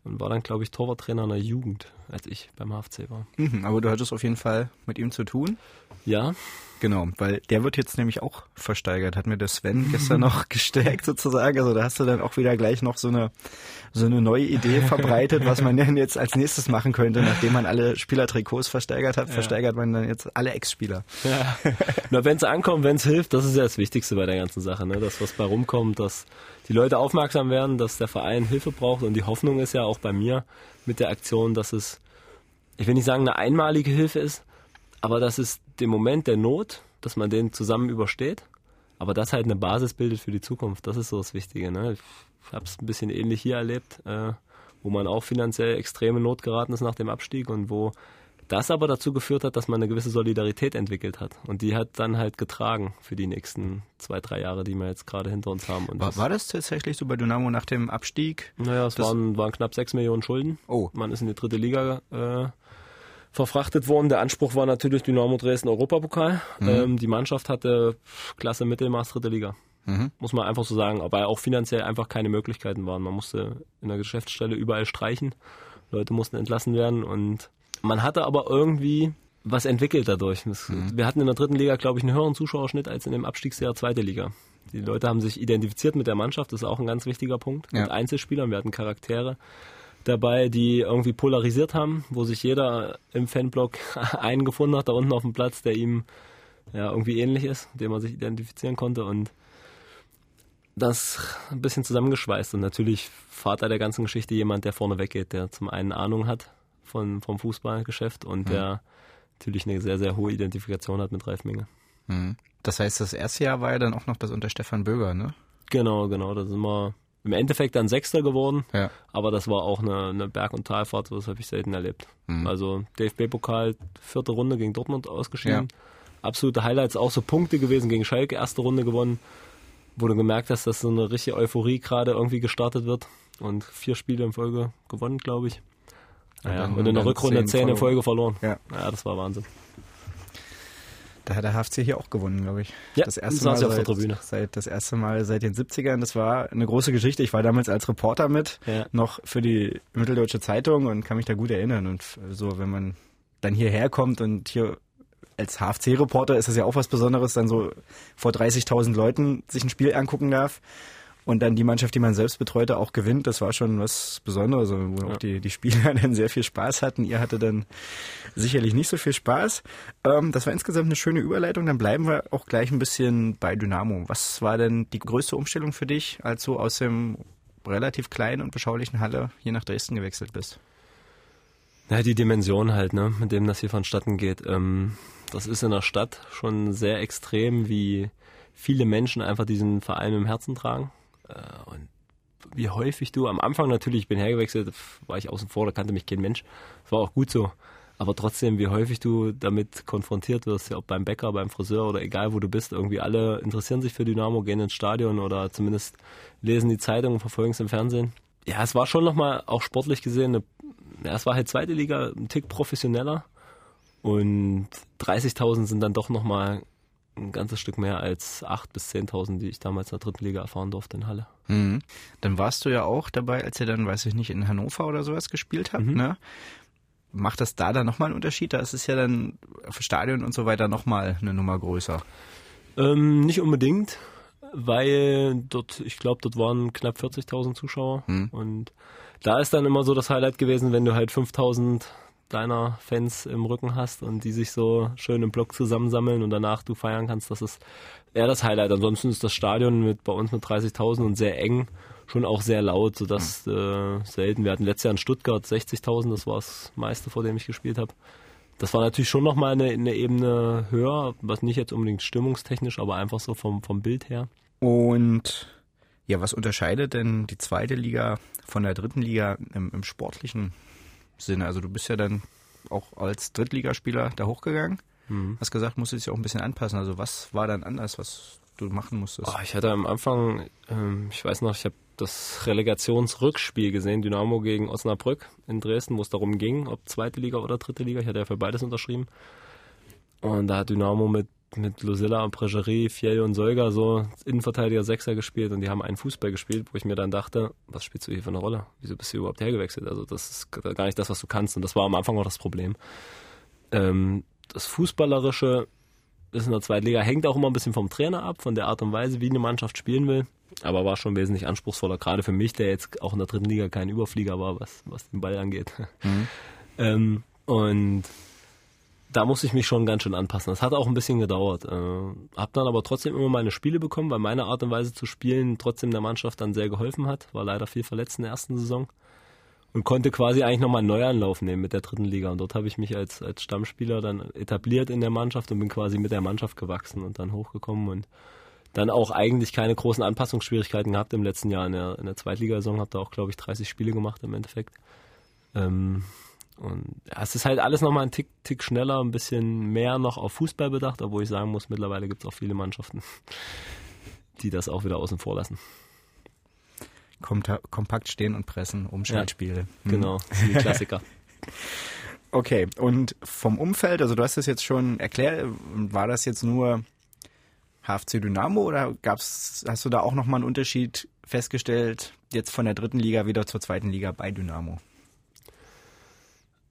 und war dann, glaube ich, Torwarttrainer in der Jugend, als ich beim HFC war. Mhm, aber du hattest auf jeden Fall mit ihm zu tun. Ja, Genau, weil der wird jetzt nämlich auch versteigert, hat mir der Sven gestern noch gestärkt sozusagen. Also da hast du dann auch wieder gleich noch so eine so eine neue Idee verbreitet, was man denn jetzt als nächstes machen könnte, nachdem man alle Spielertrikots versteigert hat, versteigert man dann jetzt alle Ex-Spieler. Ja. Nur wenn es ankommt, wenn es hilft, das ist ja das Wichtigste bei der ganzen Sache. Ne? Das, was bei rumkommt, dass die Leute aufmerksam werden, dass der Verein Hilfe braucht. Und die Hoffnung ist ja auch bei mir mit der Aktion, dass es, ich will nicht sagen, eine einmalige Hilfe ist, aber dass es den Moment der Not, dass man den zusammen übersteht, aber das halt eine Basis bildet für die Zukunft. Das ist so das Wichtige. Ne? Ich habe es ein bisschen ähnlich hier erlebt, äh, wo man auch finanziell extreme Not geraten ist nach dem Abstieg und wo das aber dazu geführt hat, dass man eine gewisse Solidarität entwickelt hat. Und die hat dann halt getragen für die nächsten zwei, drei Jahre, die wir jetzt gerade hinter uns haben. War, das, war das tatsächlich so bei Dynamo nach dem Abstieg? naja, es waren, waren knapp sechs Millionen Schulden. Oh. Man ist in die dritte Liga äh, verfrachtet worden. Der Anspruch war natürlich Dynamo Dresden Europapokal. Ähm, die Mannschaft hatte Klasse Mittelmaß dritte Liga. Mhm. Muss man einfach so sagen, weil auch finanziell einfach keine Möglichkeiten waren. Man musste in der Geschäftsstelle überall streichen. Leute mussten entlassen werden und man hatte aber irgendwie was entwickelt dadurch. Das, mhm. Wir hatten in der dritten Liga, glaube ich, einen höheren Zuschauerschnitt als in dem Abstiegsjahr zweite Liga. Die Leute haben sich identifiziert mit der Mannschaft, das ist auch ein ganz wichtiger Punkt. Ja. Mit Einzelspielern, wir hatten Charaktere dabei, die irgendwie polarisiert haben, wo sich jeder im Fanblock einen gefunden hat, da unten auf dem Platz, der ihm ja irgendwie ähnlich ist, dem man sich identifizieren konnte und das ein bisschen zusammengeschweißt und natürlich Vater der ganzen Geschichte jemand, der vorne weggeht, der zum einen Ahnung hat von, vom Fußballgeschäft und mhm. der natürlich eine sehr, sehr hohe Identifikation hat mit Ralf Minge. Mhm. Das heißt, das erste Jahr war ja dann auch noch das unter Stefan Böger, ne? Genau, genau. Da sind wir im Endeffekt dann Sechster geworden, ja. aber das war auch eine, eine Berg- und Talfahrt, das habe ich selten erlebt. Mhm. Also DFB-Pokal, vierte Runde gegen Dortmund ausgeschieden. Ja. Absolute Highlights, auch so Punkte gewesen gegen Schalke, erste Runde gewonnen, wo du gemerkt hast, dass so eine richtige Euphorie gerade irgendwie gestartet wird und vier Spiele in Folge gewonnen, glaube ich. Naja, und, in der Rückrunde zehn in Folge verloren. Ja. ja, das war Wahnsinn. Da hat der HFC hier auch gewonnen, glaube ich. Ja, das erste Mal seit, seit, das erste Mal seit den 70ern. Das war eine große Geschichte. Ich war damals als Reporter mit, ja. noch für die Mitteldeutsche Zeitung und kann mich da gut erinnern. Und so, wenn man dann hierher kommt und hier als HFC-Reporter ist das ja auch was Besonderes, dann so vor 30.000 Leuten sich ein Spiel angucken darf und dann die Mannschaft, die man selbst betreute, auch gewinnt. Das war schon was Besonderes, wo ja. auch die, die Spieler dann sehr viel Spaß hatten. Ihr hatte dann sicherlich nicht so viel Spaß. Ähm, das war insgesamt eine schöne Überleitung. Dann bleiben wir auch gleich ein bisschen bei Dynamo. Was war denn die größte Umstellung für dich, als du aus dem relativ kleinen und beschaulichen Halle hier nach Dresden gewechselt bist? Ja, die Dimension halt, ne, mit dem das hier vonstatten geht. Ähm, das ist in der Stadt schon sehr extrem, wie viele Menschen einfach diesen Verein im Herzen tragen. Äh, und wie häufig du am Anfang natürlich, ich bin hergewechselt, war ich außen vor, da kannte mich kein Mensch. Das war auch gut so. Aber trotzdem, wie häufig du damit konfrontiert wirst, ja, ob beim Bäcker, beim Friseur oder egal wo du bist, irgendwie alle interessieren sich für Dynamo, gehen ins Stadion oder zumindest lesen die Zeitung und verfolgen es im Fernsehen. Ja, es war schon nochmal auch sportlich gesehen, eine, ja, es war halt zweite Liga, ein Tick professioneller und 30.000 sind dann doch nochmal ein ganzes Stück mehr als 8.000 bis 10.000, die ich damals in der dritten Liga erfahren durfte in Halle. Mhm. Dann warst du ja auch dabei, als ihr dann, weiß ich nicht, in Hannover oder sowas gespielt habt, mhm. ne? Macht das da dann nochmal einen Unterschied? Da ist es ja dann für Stadion und so weiter nochmal eine Nummer größer. Ähm, nicht unbedingt, weil dort, ich glaube, dort waren knapp 40.000 Zuschauer. Mhm. Und da ist dann immer so das Highlight gewesen, wenn du halt 5.000 deiner Fans im Rücken hast und die sich so schön im Block zusammensammeln und danach du feiern kannst, das ist eher das Highlight. Ansonsten ist das Stadion mit bei uns mit 30.000 und sehr eng schon auch sehr laut, sodass äh, selten. Wir hatten letztes Jahr in Stuttgart 60.000, das war das meiste, vor dem ich gespielt habe. Das war natürlich schon nochmal eine, eine Ebene höher, was nicht jetzt unbedingt stimmungstechnisch, aber einfach so vom, vom Bild her. Und ja, was unterscheidet denn die zweite Liga von der dritten Liga im, im sportlichen Sinne. Also du bist ja dann auch als Drittligaspieler da hochgegangen. Mhm. Hast gesagt, musstest dich auch ein bisschen anpassen. Also was war dann anders, was du machen musstest? Oh, ich hatte am Anfang, ähm, ich weiß noch, ich habe das Relegationsrückspiel gesehen, Dynamo gegen Osnabrück in Dresden, wo es darum ging, ob zweite Liga oder dritte Liga. Ich hatte ja für beides unterschrieben. Und da hat Dynamo mit mit Lucilla, Bregerie, Fiel und Solga so Innenverteidiger Sechser gespielt und die haben einen Fußball gespielt, wo ich mir dann dachte, was spielst du hier für eine Rolle? Wieso bist du überhaupt hergewechselt? Also das ist gar nicht das, was du kannst und das war am Anfang auch das Problem. Ähm, das Fußballerische ist in der zweiten Liga, hängt auch immer ein bisschen vom Trainer ab, von der Art und Weise, wie eine Mannschaft spielen will, aber war schon wesentlich anspruchsvoller, gerade für mich, der jetzt auch in der dritten Liga kein Überflieger war, was, was den Ball angeht. Mhm. ähm, und da muss ich mich schon ganz schön anpassen. Das hat auch ein bisschen gedauert. Äh, hab dann aber trotzdem immer meine Spiele bekommen, weil meine Art und Weise zu spielen trotzdem der Mannschaft dann sehr geholfen hat. War leider viel verletzt in der ersten Saison und konnte quasi eigentlich nochmal einen Neuanlauf nehmen mit der dritten Liga. Und dort habe ich mich als, als Stammspieler dann etabliert in der Mannschaft und bin quasi mit der Mannschaft gewachsen und dann hochgekommen und dann auch eigentlich keine großen Anpassungsschwierigkeiten gehabt im letzten Jahr in der, in der Zweitligasaison. Habe da auch, glaube ich, 30 Spiele gemacht im Endeffekt. Ähm, und ja, es ist halt alles nochmal ein Tick, Tick schneller, ein bisschen mehr noch auf Fußball bedacht, obwohl ich sagen muss, mittlerweile gibt es auch viele Mannschaften, die das auch wieder außen vor lassen. Kompakt stehen und pressen, Umschaltspiele. Ja, hm. Genau, die Klassiker. okay, und vom Umfeld, also du hast das jetzt schon erklärt, war das jetzt nur HFC Dynamo oder gab's, hast du da auch nochmal einen Unterschied festgestellt, jetzt von der dritten Liga wieder zur zweiten Liga bei Dynamo?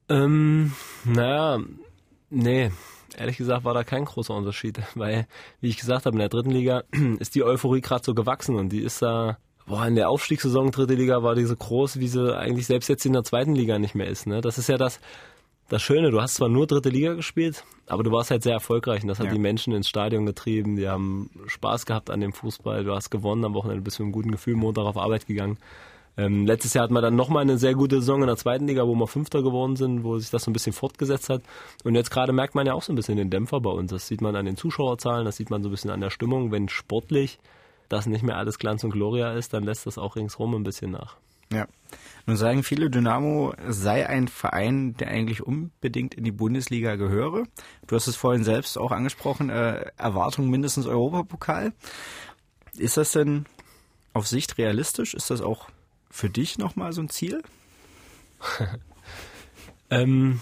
Ähm, naja, Nee, ehrlich gesagt war da kein großer Unterschied, weil, wie ich gesagt habe, in der dritten Liga ist die Euphorie gerade so gewachsen und die ist da, boah, in der Aufstiegssaison dritte Liga war die so groß, wie sie eigentlich selbst jetzt in der zweiten Liga nicht mehr ist. Ne? Das ist ja das, das Schöne, du hast zwar nur dritte Liga gespielt, aber du warst halt sehr erfolgreich und das hat ja. die Menschen ins Stadion getrieben, die haben Spaß gehabt an dem Fußball, du hast gewonnen am Wochenende, bist mit einem guten Gefühl Montag auf Arbeit gegangen. Ähm, letztes Jahr hatten wir dann nochmal eine sehr gute Saison in der zweiten Liga, wo wir Fünfter geworden sind, wo sich das so ein bisschen fortgesetzt hat. Und jetzt gerade merkt man ja auch so ein bisschen den Dämpfer bei uns. Das sieht man an den Zuschauerzahlen, das sieht man so ein bisschen an der Stimmung. Wenn sportlich das nicht mehr alles Glanz und Gloria ist, dann lässt das auch ringsrum ein bisschen nach. Ja. Nun sagen viele, Dynamo sei ein Verein, der eigentlich unbedingt in die Bundesliga gehöre. Du hast es vorhin selbst auch angesprochen, äh, Erwartung mindestens Europapokal. Ist das denn auf Sicht realistisch? Ist das auch für dich nochmal so ein Ziel? ähm,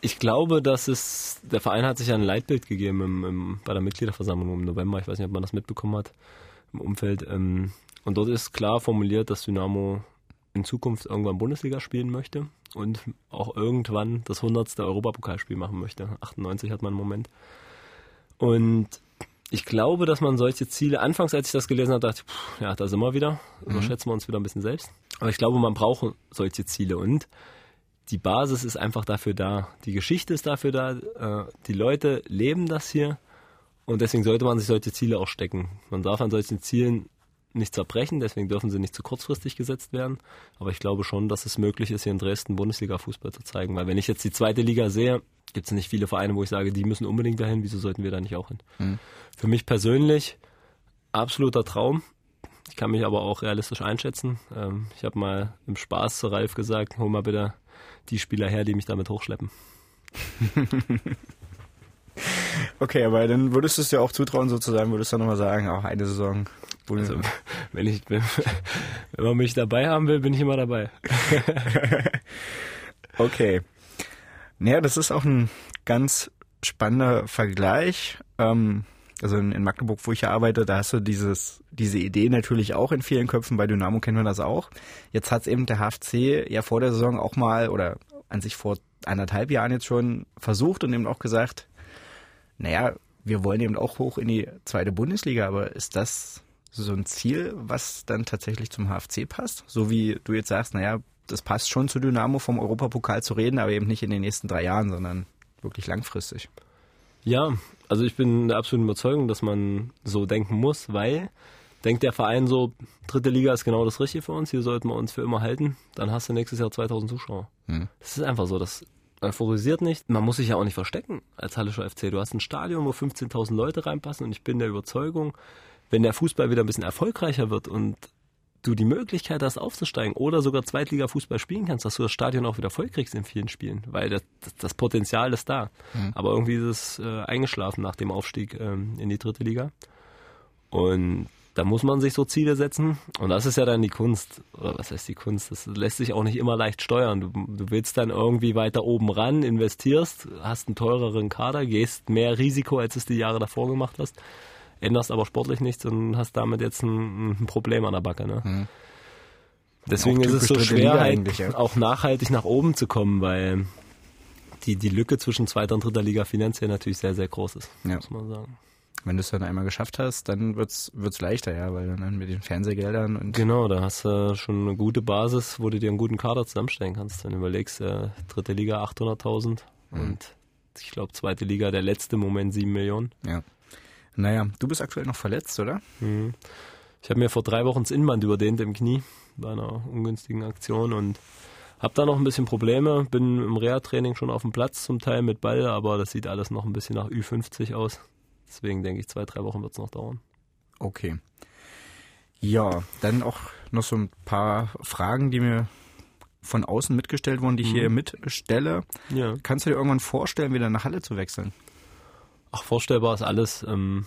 ich glaube, dass es, der Verein hat sich ja ein Leitbild gegeben im, im, bei der Mitgliederversammlung im November. Ich weiß nicht, ob man das mitbekommen hat im Umfeld. Ähm, und dort ist klar formuliert, dass Dynamo in Zukunft irgendwann Bundesliga spielen möchte und auch irgendwann das 100. Europapokalspiel machen möchte. 98 hat man im Moment. Und ich glaube, dass man solche Ziele, anfangs als ich das gelesen habe, dachte ich, ja, da sind wir wieder, überschätzen mhm. wir uns wieder ein bisschen selbst. Aber ich glaube, man braucht solche Ziele und die Basis ist einfach dafür da. Die Geschichte ist dafür da, äh, die Leute leben das hier und deswegen sollte man sich solche Ziele auch stecken. Man darf an solchen Zielen nicht zerbrechen, deswegen dürfen sie nicht zu kurzfristig gesetzt werden. Aber ich glaube schon, dass es möglich ist, hier in Dresden Bundesliga-Fußball zu zeigen. Weil wenn ich jetzt die zweite Liga sehe, gibt es nicht viele Vereine, wo ich sage, die müssen unbedingt dahin, wieso sollten wir da nicht auch hin? Mhm. Für mich persönlich absoluter Traum. Ich kann mich aber auch realistisch einschätzen. Ähm, ich habe mal im Spaß zu Ralf gesagt, hol mal bitte die Spieler her, die mich damit hochschleppen. okay, aber dann würdest du es dir auch zutrauen, sozusagen, würdest du nochmal sagen, auch eine Saison. Also, wenn, ich, wenn, wenn man mich dabei haben will, bin ich immer dabei. okay. Naja, das ist auch ein ganz spannender Vergleich. Ähm, also in, in, Magdeburg, wo ich ja arbeite, da hast du dieses, diese Idee natürlich auch in vielen Köpfen. Bei Dynamo kennen wir das auch. Jetzt hat es eben der HFC ja vor der Saison auch mal oder an sich vor anderthalb Jahren jetzt schon versucht und eben auch gesagt, naja, wir wollen eben auch hoch in die zweite Bundesliga, aber ist das so ein Ziel, was dann tatsächlich zum HFC passt? So wie du jetzt sagst, naja, das passt schon zu Dynamo vom Europapokal zu reden, aber eben nicht in den nächsten drei Jahren, sondern wirklich langfristig. Ja, also ich bin der absoluten Überzeugung, dass man so denken muss, weil denkt der Verein so, dritte Liga ist genau das Richtige für uns, hier sollten wir uns für immer halten, dann hast du nächstes Jahr 2000 Zuschauer. Hm. Das ist einfach so, das euphorisiert nicht. Man muss sich ja auch nicht verstecken als Hallischer FC. Du hast ein Stadion, wo 15.000 Leute reinpassen und ich bin der Überzeugung, wenn der Fußball wieder ein bisschen erfolgreicher wird und du die Möglichkeit hast, aufzusteigen oder sogar Zweitliga-Fußball spielen kannst, dass du das Stadion auch wieder voll kriegst in vielen Spielen, weil das, das Potenzial ist da. Mhm. Aber irgendwie ist es äh, eingeschlafen nach dem Aufstieg ähm, in die dritte Liga. Und da muss man sich so Ziele setzen. Und das ist ja dann die Kunst. Oder was heißt die Kunst? Das lässt sich auch nicht immer leicht steuern. Du, du willst dann irgendwie weiter oben ran, investierst, hast einen teureren Kader, gehst mehr Risiko, als es die Jahre davor gemacht hast änderst aber sportlich nichts und hast damit jetzt ein, ein Problem an der Backe. Ne? Mhm. Deswegen ist es so schwer, halt ja. auch nachhaltig nach oben zu kommen, weil die, die Lücke zwischen zweiter und dritter Liga finanziell natürlich sehr, sehr groß ist, ja. muss man sagen. Wenn du es dann einmal geschafft hast, dann wird's wird's leichter, ja, weil dann mit den Fernsehgeldern und genau, da hast du schon eine gute Basis, wo du dir einen guten Kader zusammenstellen kannst. Dann überlegst, äh, dritte Liga 800.000 mhm. und ich glaube zweite Liga der letzte Moment 7 Millionen. Ja. Naja, du bist aktuell noch verletzt, oder? Mhm. Ich habe mir vor drei Wochen das Innenband überdehnt im Knie bei einer ungünstigen Aktion und habe da noch ein bisschen Probleme. Bin im Reha-Training schon auf dem Platz zum Teil mit Ball, aber das sieht alles noch ein bisschen nach Ü50 aus. Deswegen denke ich, zwei, drei Wochen wird es noch dauern. Okay. Ja, dann auch noch so ein paar Fragen, die mir von außen mitgestellt wurden, die ich mhm. hier mitstelle. Ja. Kannst du dir irgendwann vorstellen, wieder nach Halle zu wechseln? Ach, vorstellbar ist alles. Ähm,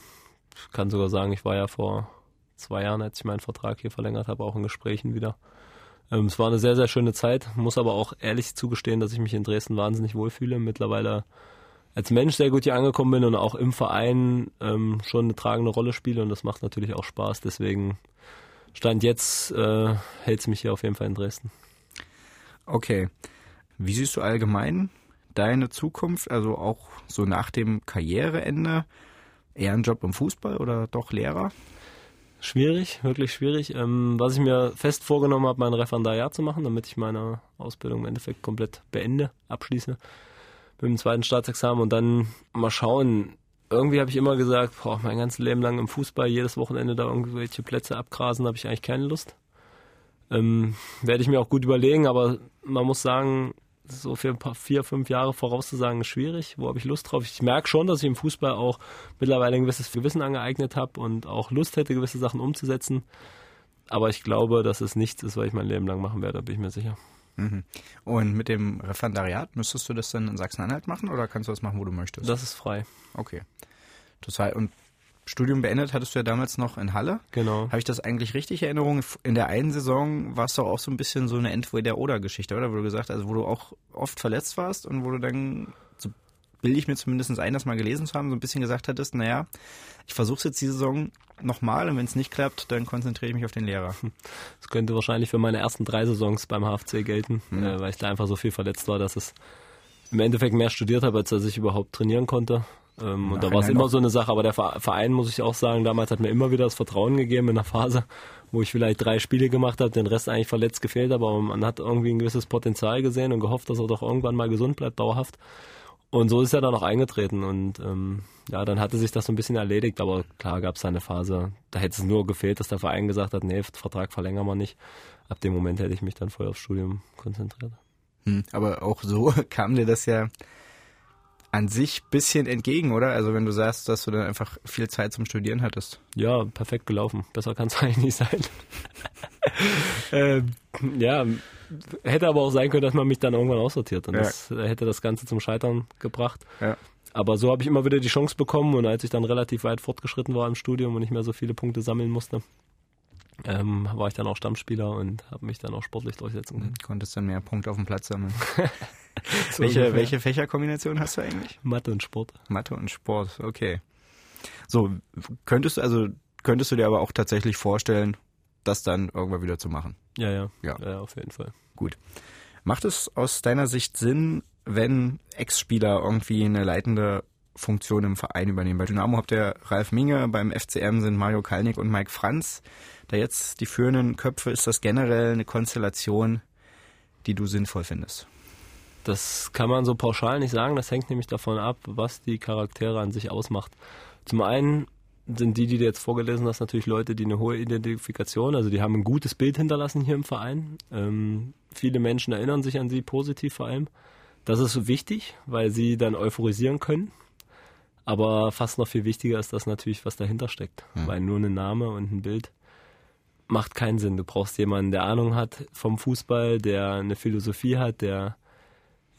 ich kann sogar sagen, ich war ja vor zwei Jahren, als ich meinen Vertrag hier verlängert habe, auch in Gesprächen wieder. Ähm, es war eine sehr, sehr schöne Zeit, muss aber auch ehrlich zugestehen, dass ich mich in Dresden wahnsinnig wohlfühle. Mittlerweile als Mensch sehr gut hier angekommen bin und auch im Verein ähm, schon eine tragende Rolle spiele und das macht natürlich auch Spaß. Deswegen Stand jetzt äh, hält es mich hier auf jeden Fall in Dresden. Okay. Wie siehst du allgemein deine Zukunft, also auch so nach dem Karriereende, eher ein Job im Fußball oder doch Lehrer? Schwierig, wirklich schwierig. Ähm, was ich mir fest vorgenommen habe, mein Referendariat zu machen, damit ich meine Ausbildung im Endeffekt komplett beende, abschließe mit dem zweiten Staatsexamen und dann mal schauen. Irgendwie habe ich immer gesagt, boah, mein ganzes Leben lang im Fußball, jedes Wochenende da irgendwelche Plätze abgrasen, habe ich eigentlich keine Lust. Ähm, werde ich mir auch gut überlegen, aber man muss sagen, so für ein paar, vier, fünf Jahre vorauszusagen, ist schwierig. Wo habe ich Lust drauf? Ich merke schon, dass ich im Fußball auch mittlerweile ein gewisses Gewissen angeeignet habe und auch Lust hätte, gewisse Sachen umzusetzen. Aber ich glaube, dass es nichts ist, was ich mein Leben lang machen werde, bin ich mir sicher. Mhm. Und mit dem Referendariat müsstest du das dann in Sachsen-Anhalt machen oder kannst du das machen, wo du möchtest? Das ist frei. Okay. Total. Und Studium beendet hattest du ja damals noch in Halle. Genau. Habe ich das eigentlich richtig in Erinnerung? In der einen Saison war es doch auch so ein bisschen so eine Entweder-Oder-Geschichte, oder? Wo du gesagt hast, also wo du auch oft verletzt warst und wo du dann, so bilde ich mir zumindest ein, das mal gelesen zu haben, so ein bisschen gesagt hattest, naja, ich versuche es jetzt die Saison nochmal und wenn es nicht klappt, dann konzentriere ich mich auf den Lehrer. Das könnte wahrscheinlich für meine ersten drei Saisons beim HFC gelten, Mhm. äh, weil ich da einfach so viel verletzt war, dass es im Endeffekt mehr studiert habe, als dass ich überhaupt trainieren konnte. Ähm, und da war es immer so eine Sache, aber der Ver- Verein, muss ich auch sagen, damals hat mir immer wieder das Vertrauen gegeben in einer Phase, wo ich vielleicht drei Spiele gemacht habe, den Rest eigentlich verletzt gefehlt aber man hat irgendwie ein gewisses Potenzial gesehen und gehofft, dass er doch irgendwann mal gesund bleibt, dauerhaft. Und so ist er dann auch eingetreten und ähm, ja, dann hatte sich das so ein bisschen erledigt, aber klar gab es eine Phase, da hätte es nur gefehlt, dass der Verein gesagt hat, nee, Vertrag verlängern wir nicht. Ab dem Moment hätte ich mich dann voll aufs Studium konzentriert. Hm, aber auch so kam dir das ja an sich bisschen entgegen, oder? Also wenn du sagst, dass du dann einfach viel Zeit zum Studieren hattest. Ja, perfekt gelaufen. Besser kann es eigentlich nicht sein. ähm, ja, hätte aber auch sein können, dass man mich dann irgendwann aussortiert und Ja. das äh, hätte das Ganze zum Scheitern gebracht. Ja. Aber so habe ich immer wieder die Chance bekommen und als ich dann relativ weit fortgeschritten war im Studium und nicht mehr so viele Punkte sammeln musste, ähm, war ich dann auch Stammspieler und habe mich dann auch sportlich durchsetzen können. Konntest dann mehr Punkte auf dem Platz sammeln. So welche, ungefähr. welche Fächerkombination hast du eigentlich? Mathe und Sport. Mathe und Sport, okay. So, könntest du, also könntest du dir aber auch tatsächlich vorstellen, das dann irgendwann wieder zu machen? Ja, ja, Ja. ja, auf jeden Fall. Gut. Macht es aus deiner Sicht Sinn, wenn Ex-Spieler irgendwie eine leitende Funktion im Verein übernehmen? Bei Dynamo habt ihr Ralf Minge, beim FCM sind Mario Kalnick und Mike Franz. Da jetzt die führenden Köpfe, ist das generell eine Konstellation, die du sinnvoll findest? Das kann man so pauschal nicht sagen. Das hängt nämlich davon ab, was die Charaktere an sich ausmacht. Zum einen sind die, die du jetzt vorgelesen hast, natürlich Leute, die eine hohe Identifikation, also die haben ein gutes Bild hinterlassen hier im Verein. Ähm, viele Menschen erinnern sich an sie positiv vor allem. Das ist so wichtig, weil sie dann euphorisieren können. Aber fast noch viel wichtiger ist das natürlich, was dahinter steckt. Weil nur ein Name und ein Bild macht keinen Sinn. Du brauchst jemanden, der Ahnung hat vom Fußball, der eine Philosophie hat, der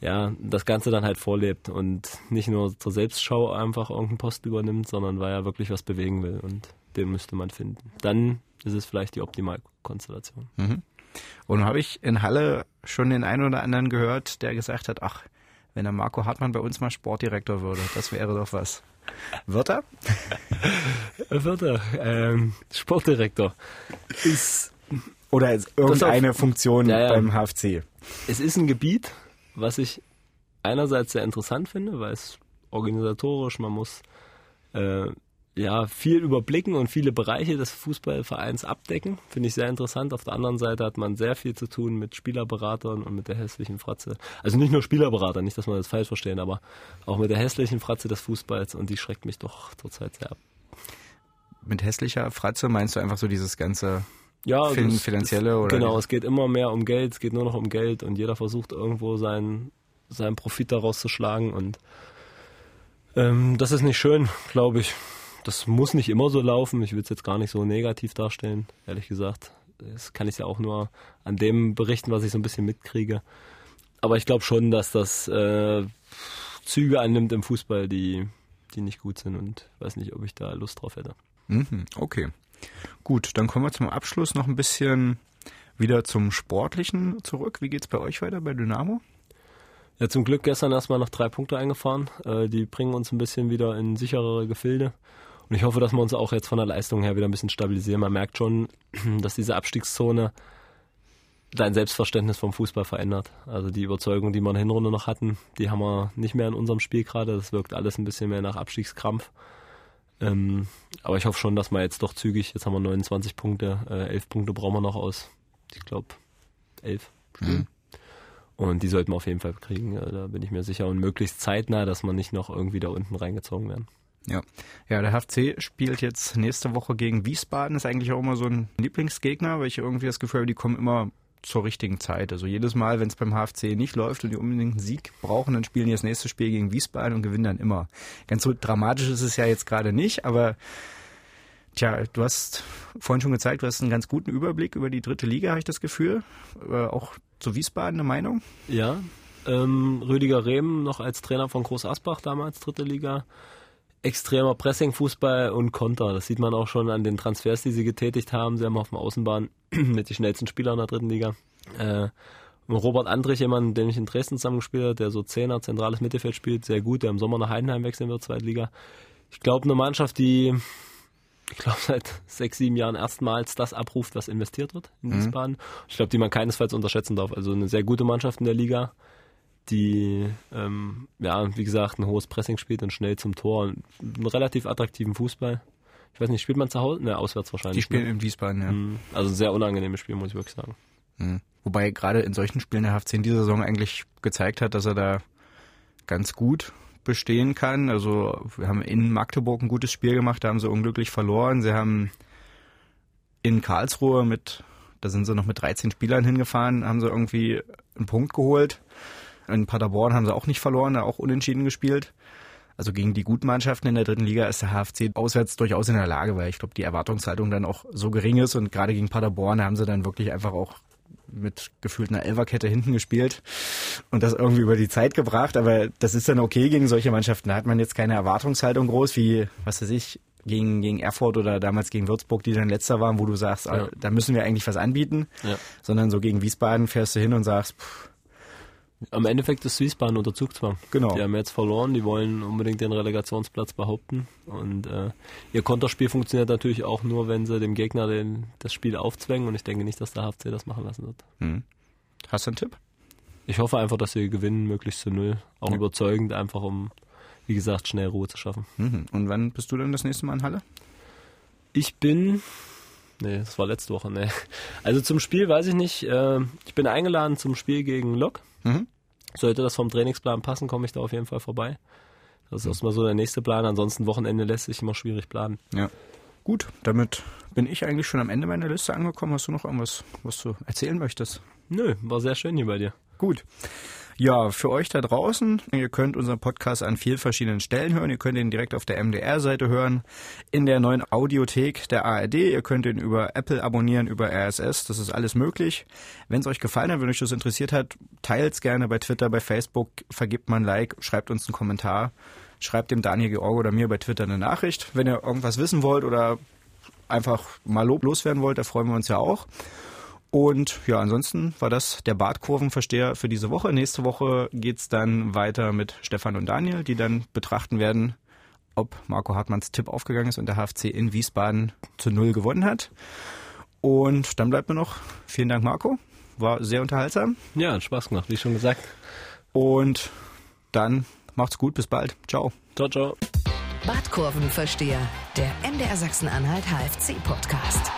ja, das Ganze dann halt vorlebt und nicht nur zur Selbstschau einfach irgendeinen Post übernimmt, sondern weil er wirklich was bewegen will und den müsste man finden. Dann ist es vielleicht die Optimalkonstellation. Mhm. Und habe ich in Halle schon den einen oder anderen gehört, der gesagt hat, ach, wenn der Marco Hartmann bei uns mal Sportdirektor würde, das wäre doch was. Wird er? Wird er, ähm, Sportdirektor. Ist, Oder als irgendeine Funktion Ja, ja. beim HFC? es ist ein Gebiet, was ich einerseits sehr interessant finde, weil es organisatorisch, man muss äh, ja viel überblicken und viele Bereiche des Fußballvereins abdecken. Finde ich sehr interessant. Auf der anderen Seite hat man sehr viel zu tun mit Spielerberatern und mit der hässlichen Fratze. Also nicht nur Spielerberater, nicht, dass man das falsch verstehen, aber auch mit der hässlichen Fratze des Fußballs und die schreckt mich doch zurzeit sehr ab. Mit hässlicher Fratze meinst du einfach so dieses ganze Ja, fin das- finanzielle das, oder? Genau, es geht immer mehr um Geld, es geht nur noch um Geld und jeder versucht irgendwo seinen, seinen Profit daraus zu schlagen und ähm, das ist nicht schön, glaube ich. Das muss nicht immer so laufen. Ich will es jetzt gar nicht so negativ darstellen, ehrlich gesagt. Das kann ich ja auch nur an dem berichten, was ich so ein bisschen mitkriege. Aber ich glaube schon, dass das äh, Züge annimmt im Fußball, die, die nicht gut sind und weiß nicht, ob ich da Lust drauf hätte. Mhm, okay. Gut, dann kommen wir zum Abschluss noch ein bisschen wieder zum Sportlichen zurück. Wie geht's bei euch weiter bei Dynamo? Ja, zum Glück gestern erstmal noch drei Punkte eingefahren. Äh, die bringen uns ein bisschen wieder in sicherere Gefilde. Und ich hoffe, dass wir uns auch jetzt von der Leistung her wieder ein bisschen stabilisieren. Man merkt schon, dass diese Abstiegszone dein Selbstverständnis vom Fußball verändert. Also die Überzeugung, die wir in der Hinrunde noch hatten, die haben wir nicht mehr in unserem Spiel gerade. Das wirkt alles ein bisschen mehr nach Abstiegskrampf. Ähm, aber ich hoffe schon, dass wir jetzt doch zügig, jetzt haben wir 29 Punkte, äh, 11 Punkte brauchen wir noch aus, ich glaube, 11 Spielen. Mhm. Und die sollten wir auf jeden Fall kriegen, da bin ich mir sicher. Und möglichst zeitnah, dass wir nicht noch irgendwie da unten reingezogen werden. Ja. ja, der HFC spielt jetzt nächste Woche gegen Wiesbaden. Ist eigentlich auch immer so ein Lieblingsgegner, weil ich irgendwie das Gefühl habe, die kommen immer zur richtigen Zeit. Also jedes Mal, wenn es beim HFC nicht läuft und die unbedingt einen Sieg brauchen, dann spielen die das nächste Spiel gegen Wiesbaden und gewinnen dann immer. Ganz so dramatisch ist es ja jetzt gerade nicht, aber tja, du hast vorhin schon gezeigt, du hast einen ganz guten Überblick über die dritte Liga, habe ich das Gefühl. Äh, auch zu Wiesbaden eine Meinung? Ja, ähm, Rüdiger Rehm noch als Trainer von Groß Asbach damals, dritte Liga extremer Pressing-Fußball und Konter. Das sieht man auch schon an den Transfers, die sie getätigt haben. Sie haben auf dem Außenbahn mit den schnellsten Spielern der dritten Liga. Äh, Robert Andrich, jemand, den ich in Dresden zusammengespielt habe, der so Zehner, zentrales Mittelfeld spielt, sehr gut, der im Sommer nach Heidenheim wechseln wird, Zweitliga. Ich glaube, eine Mannschaft, die, ich glaube, seit sechs, sieben Jahren erstmals das abruft, was investiert wird in mhm. Wiesbaden. Ich glaube, die man keinesfalls unterschätzen darf. Also eine sehr gute Mannschaft in der Liga die, ähm, ja, wie gesagt, ein hohes Pressing spielt und schnell zum Tor. Einen relativ attraktiven Fußball. Ich weiß nicht, spielt man zu Hause? Ne, auswärts wahrscheinlich. Die spielen ne? in Wiesbaden, ja. Mhm. Also ein sehr unangenehmes Spiel, muss ich wirklich sagen. Mhm. Wobei gerade in solchen Spielen der HFC in dieser Saison eigentlich gezeigt hat, dass er da ganz gut bestehen kann. Also wir haben in Magdeburg ein gutes Spiel gemacht, da haben sie unglücklich verloren. Sie haben in Karlsruhe mit, da sind sie noch mit 13 Spielern hingefahren, haben sie irgendwie einen Punkt geholt. In Paderborn haben sie auch nicht verloren, da auch unentschieden gespielt. Also gegen die guten Mannschaften in der dritten Liga ist der HFC auswärts durchaus in der Lage, weil ich glaube, die Erwartungshaltung dann auch so gering ist und gerade gegen Paderborn haben sie dann wirklich einfach auch mit gefühlt einer Elferkette hinten gespielt und das irgendwie über die Zeit gebracht. Aber das ist dann okay gegen solche Mannschaften. Da hat man jetzt keine Erwartungshaltung groß, wie, was weiß ich, gegen, gegen Erfurt oder damals gegen Würzburg, die dann letzter waren, wo du sagst, ja. da müssen wir eigentlich was anbieten. Ja. Sondern so gegen Wiesbaden fährst du hin und sagst, pff, am Endeffekt ist Wiesbaden unter Zugzwang. Genau. Die haben jetzt verloren, die wollen unbedingt den Relegationsplatz behaupten. Und äh, ihr Konterspiel funktioniert natürlich auch nur, wenn sie dem Gegner den, das Spiel aufzwängen. Und ich denke nicht, dass der HFC das machen lassen wird. Hm. Hast du einen Tipp? Ich hoffe einfach, dass sie gewinnen, möglichst zu null. Auch ja. überzeugend, einfach um, wie gesagt, schnell Ruhe zu schaffen. Mhm. Und wann bist du denn das nächste Mal in Halle? Ich bin Nee, das war letzte Woche, nee. Also zum Spiel weiß ich nicht. Äh, ich bin eingeladen zum Spiel gegen Lok. Mhm. Sollte das vom Trainingsplan passen, komme ich da auf jeden Fall vorbei. Das ist mhm. erstmal so der nächste Plan. Ansonsten Wochenende lässt sich immer schwierig planen. Ja. Gut, damit bin ich eigentlich schon am Ende meiner Liste angekommen. Hast du noch irgendwas, was du erzählen möchtest? Nö, war sehr schön hier bei dir. Gut. Ja, für euch da draußen, ihr könnt unseren Podcast an vielen verschiedenen Stellen hören. Ihr könnt ihn direkt auf der MDR-Seite hören, in der neuen Audiothek der ARD. Ihr könnt ihn über Apple abonnieren, über RSS. Das ist alles möglich. Wenn es euch gefallen hat, wenn euch das interessiert hat, teilt es gerne bei Twitter, bei Facebook, vergibt mal ein Like, schreibt uns einen Kommentar, schreibt dem Daniel Georg oder mir bei Twitter eine Nachricht. Wenn ihr irgendwas wissen wollt oder einfach mal Lob loswerden wollt, da freuen wir uns ja auch. Und ja, ansonsten war das der Bartkurvenversteher für diese Woche. Nächste Woche geht's dann weiter mit Stefan und Daniel, die dann betrachten werden, ob Marco Hartmanns Tipp aufgegangen ist und der HFC in Wiesbaden zu Null gewonnen hat. Und dann bleibt mir noch vielen Dank, Marco. War sehr unterhaltsam. Ja, hat Spaß gemacht, wie schon gesagt. Und dann macht's gut, bis bald. Ciao. Ciao, ciao. Badkurvenversteher, der MDR Sachsen-Anhalt HFC-Podcast.